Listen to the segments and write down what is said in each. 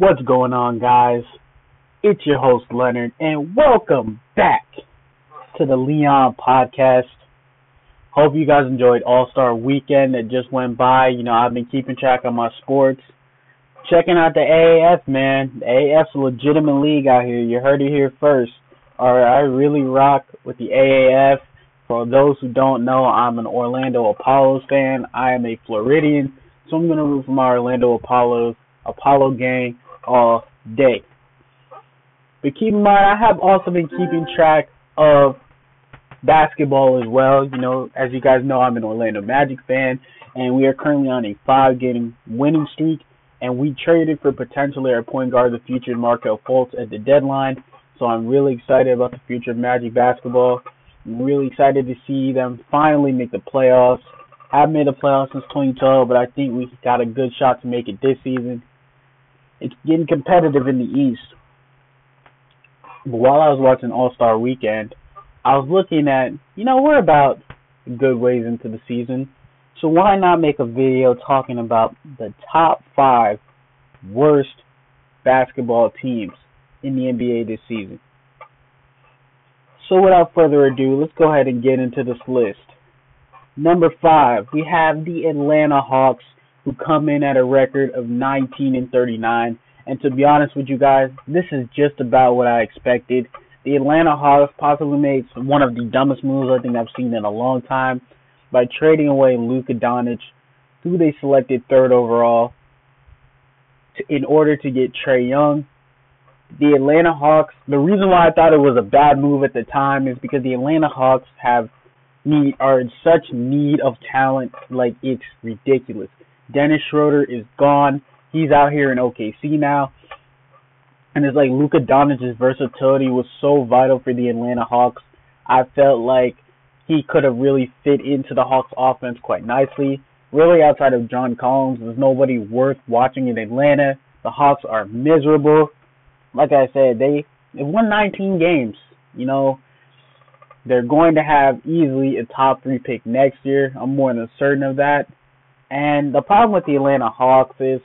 What's going on, guys? It's your host, Leonard, and welcome back to the Leon Podcast. Hope you guys enjoyed All Star Weekend that just went by. You know, I've been keeping track of my sports, checking out the AAF, man. The AAF's a legitimate league out here. You heard it here first. Alright, I really rock with the AAF. For those who don't know, I'm an Orlando Apollos fan. I am a Floridian, so I'm gonna root for my Orlando Apollos, Apollo gang all day. But keep in mind, I have also been keeping track of basketball as well. You know, as you guys know, I'm an Orlando Magic fan, and we are currently on a five-game winning streak. And we traded for potentially our point guard, of the future Markelle Fultz, at the deadline. So I'm really excited about the future of Magic basketball. I'm really excited to see them finally make the playoffs. I've made the playoffs since 2012, but I think we got a good shot to make it this season. It's getting competitive in the East. While I was watching All Star Weekend, I was looking at, you know, we're about good ways into the season. So why not make a video talking about the top five worst basketball teams in the NBA this season? So without further ado, let's go ahead and get into this list. Number five, we have the Atlanta Hawks, who come in at a record of 19 and 39. And to be honest with you guys, this is just about what I expected. The Atlanta Hawks possibly made one of the dumbest moves I think I've seen in a long time by trading away Luka Doncic, who they selected third overall, to, in order to get Trae Young, the Atlanta Hawks, the reason why I thought it was a bad move at the time is because the Atlanta Hawks have need are in such need of talent, like it's ridiculous. Dennis Schroeder is gone. He's out here in OKC now. And it's like Luka Doncic's versatility was so vital for the Atlanta Hawks. I felt like he could have really fit into the Hawks offense quite nicely. Really outside of John Collins, there's nobody worth watching in Atlanta. The Hawks are miserable like I said, they they won 19 games. You know, they're going to have easily a top three pick next year. I'm more than certain of that. And the problem with the Atlanta Hawks is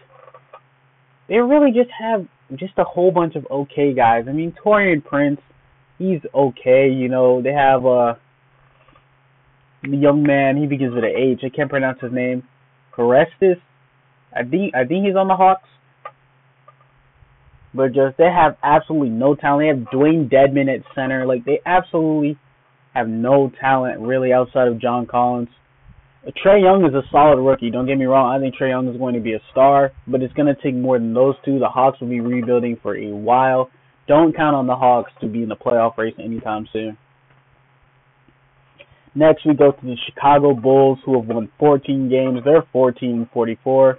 they really just have just a whole bunch of okay guys. I mean, Taurean Prince, he's okay. You know, they have the young man. He begins with an H. I can't pronounce his name. Carestis. I think I think he's on the Hawks but just they have absolutely no talent. They have Dewayne Dedmon at center. Like they absolutely have no talent really outside of John Collins. Trae Young is a solid rookie. Don't get me wrong. I think Trae Young is going to be a star, but it's going to take more than those two. The Hawks will be rebuilding for a while. Don't count on the Hawks to be in the playoff race anytime soon. Next, we go to the Chicago Bulls, who have won 14 games. They're 14 44.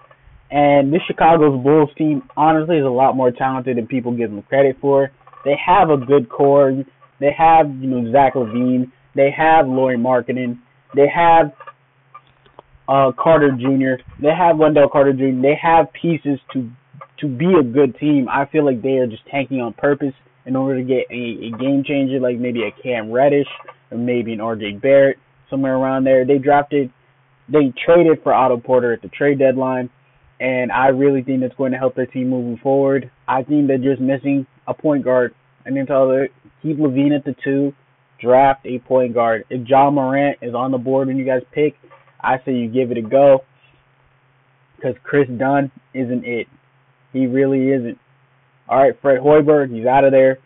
And this Chicago's Bulls team, honestly, is a lot more talented than people give them credit for. They have a good core. They have, you know, Zach LaVine. They have Lauri Markkanen. They have uh, Carter Jr. They have Wendell Carter Jr. They have pieces to to be a good team. I feel like they are just tanking on purpose in order to get a, a game changer, like maybe a Cam Reddish or maybe an RJ Barrett, somewhere around there. They drafted, they traded for Otto Porter at the trade deadline and I really think that's going to help their team moving forward. I think they're just missing a point guard. I think them keep LaVine at the two, draft a point guard. If John Morant is on the board when you guys pick, I say you give it a go. Because Kris Dunn isn't it. He really isn't. All right, Fred Hoiberg, he's out of there.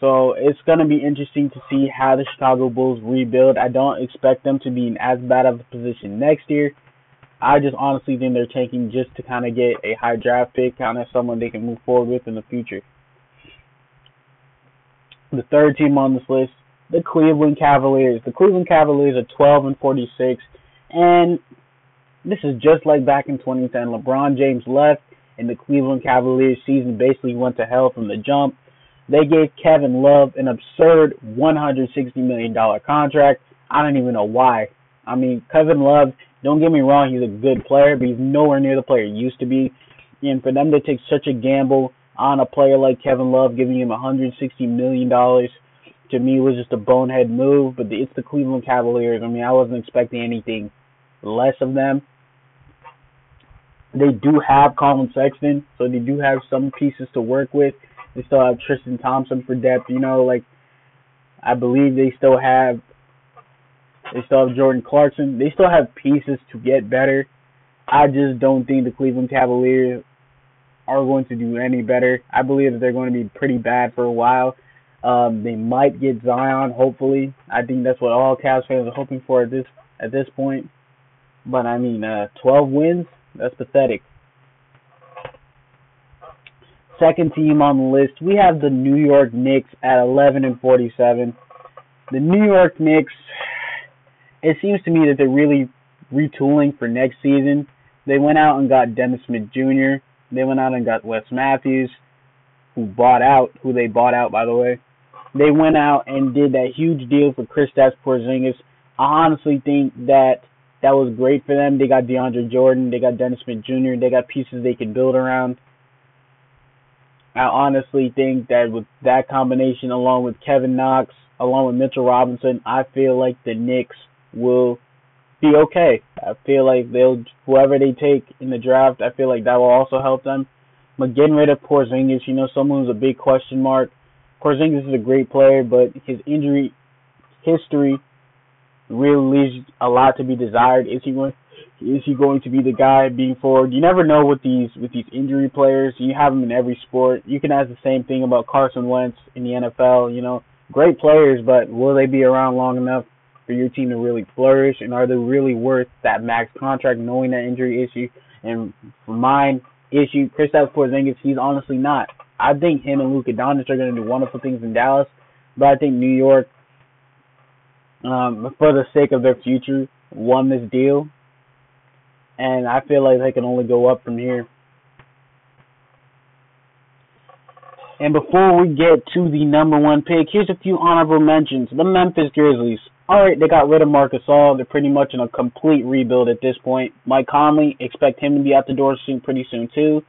So it's going to be interesting to see how the Chicago Bulls rebuild. I don't expect them to be in as bad of a position next year I just honestly think they're taking just to kind of get a high draft pick, kind of someone they can move forward with in the future. The third team on this list, the Cleveland Cavaliers. The Cleveland Cavaliers are 12 and 46, and this is just like back in 2010. LeBron James left, and the Cleveland Cavaliers season basically went to hell from the jump. They gave Kevin Love an absurd $160 million contract. I don't even know why. I mean, Kevin Love don't get me wrong, he's a good player, but he's nowhere near the player he used to be. And for them to take such a gamble on a player like Kevin Love, giving him 160 million dollars, to me was just a bonehead move. But it's the Cleveland Cavaliers. I mean, I wasn't expecting anything less of them. They do have Collin Sexton, so they do have some pieces to work with. They still have Tristan Thompson for depth. You know, like I believe they still have they still have Jordan Clarkson. They still have pieces to get better. I just don't think the Cleveland Cavaliers are going to do any better. I believe that they're going to be pretty bad for a while. Um, they might get Zion, hopefully. I think that's what all Cavs fans are hoping for at this at this point. But I mean, uh, 12 wins, that's pathetic. Second team on the list, we have the New York Knicks at 11 and 47. The New York Knicks, it seems to me that they're really retooling for next season. They went out and got Dennis Smith Jr. They went out and got Wes Matthews, who bought out, who they bought out by the way. They went out and did that huge deal for Kristaps Porzingis. I honestly think that that was great for them. They got DeAndre Jordan, they got Dennis Smith Jr., they got pieces they can build around. I honestly think that with that combination, along with Kevin Knox, along with Mitchell Robinson, I feel like the Knicks will be okay. I feel like they'll whoever they take in the draft, I feel like that will also help them. But getting rid of Porzingis, you know, someone who's a big question mark. Porzingis is a great player, but his injury history really leaves a lot to be desired. Is he going? Is he going to be the guy being forward? You never know with these with these injury players. You have them in every sport. You can ask the same thing about Carson Wentz in the NFL. You know, great players, but will they be around long enough for your team to really flourish? And are they really worth that max contract, knowing that injury issue? And for mine issue, Chris Kristaps Porzingis, he's honestly not. I think him and Luka Doncic are going to do wonderful things in Dallas, but I think New York um, for the sake of their future, won this deal, and I feel like they can only go up from here. And before we get to the number one pick, here's a few honorable mentions. The Memphis Grizzlies. All right, they got rid of Marc Gasol. They're pretty much in a complete rebuild at this point. Mike Conley, expect him to be out the door soon, pretty soon too.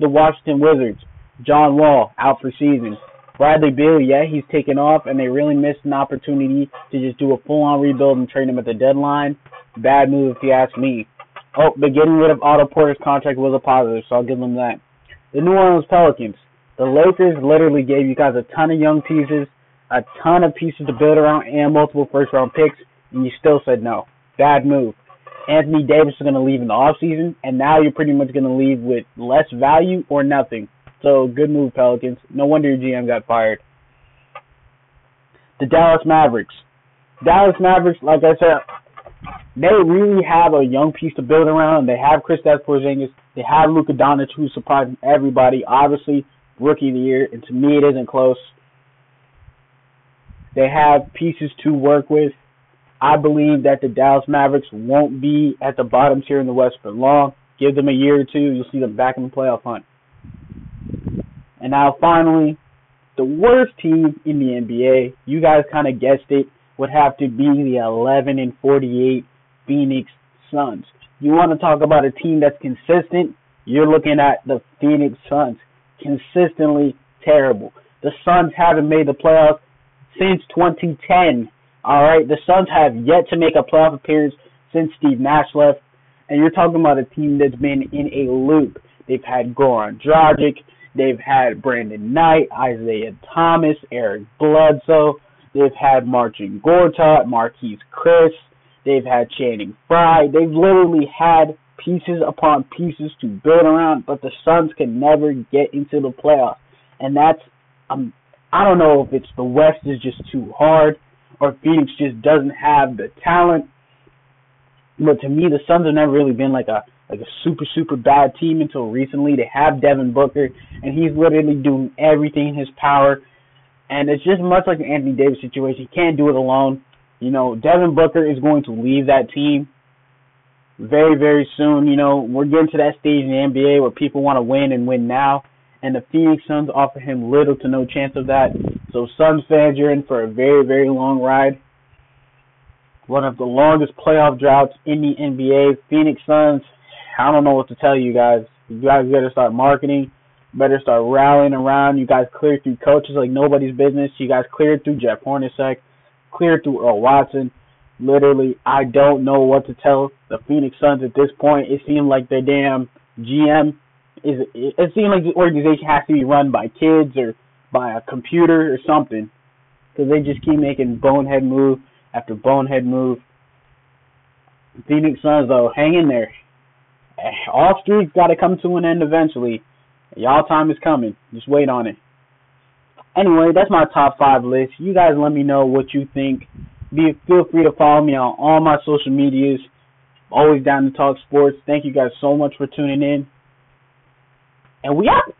The Washington Wizards. John Wall out for season. Bradley Beal, yeah, he's taken off, and they really missed an opportunity to just do a full-on rebuild and trade him at the deadline. Bad move, if you ask me. Oh, but getting rid of Otto Porter's contract was a positive, so I'll give them that. The New Orleans Pelicans. The Lakers literally gave you guys a ton of young pieces, a ton of pieces to build around, and multiple first-round picks, and you still said no. Bad move. Anthony Davis is going to leave in the offseason, and now you're pretty much going to leave with less value or nothing. So good move, Pelicans. No wonder your GM got fired. The Dallas Mavericks. Dallas Mavericks, like I said, they really have a young piece to build around. They have Kristaps Porzingis. They have Luka Doncic, who's surprising everybody. Obviously, rookie of the year, and to me, it isn't close. They have pieces to work with. I believe that the Dallas Mavericks won't be at the bottoms here in the West for long. Give them a year or two, you'll see them back in the playoff hunt. And now finally, the worst team in the NBA, you guys kind of guessed it, would have to be the 11 and 48 Phoenix Suns. You want to talk about a team that's consistent? You're looking at the Phoenix Suns. Consistently terrible. The Suns haven't made the playoffs since 2010. All right, the Suns have yet to make a playoff appearance since Steve Nash left, and you're talking about a team that's been in a loop. They've had Goran Dragic, They've had Brandon Knight, Isaiah Thomas, Eric Bledsoe. They've had Marcin Gortat, Marquese Chriss. They've had Channing Frye. They've literally had pieces upon pieces to build around, but the Suns can never get into the playoffs. And that's um I don't know if it's the West is just too hard or Phoenix just doesn't have the talent. But to me the Suns have never really been like a like a super super bad team until recently. They have Devin Booker, and he's literally doing everything in his power. And it's just much like the Anthony Davis situation. He can't do it alone. You know, Devin Booker is going to leave that team very very soon. You know, we're getting to that stage in the NBA where people want to win and win now. And the Phoenix Suns offer him little to no chance of that. So Suns fans, you're in for a very, very long ride. One of the longest playoff droughts in the NBA. Phoenix Suns I don't know what to tell you guys. You guys better start marketing. Better start rallying around. You guys cleared through coaches like nobody's business. You guys cleared through Jeff Hornacek, cleared through Earl Watson. Literally, I don't know what to tell the Phoenix Suns at this point. It seemed like their damn GM is it seems like the organization has to be run by kids or by a computer or something because they just keep making bonehead move after bonehead move. Phoenix Suns though, hang in there. All streaks got to come to an end eventually. Y'all time is coming. Just wait on it. Anyway, that's my top five list. You guys let me know what you think. Be feel free to follow me on all my social medias. Always down to talk sports. Thank you guys so much for tuning in. And we out.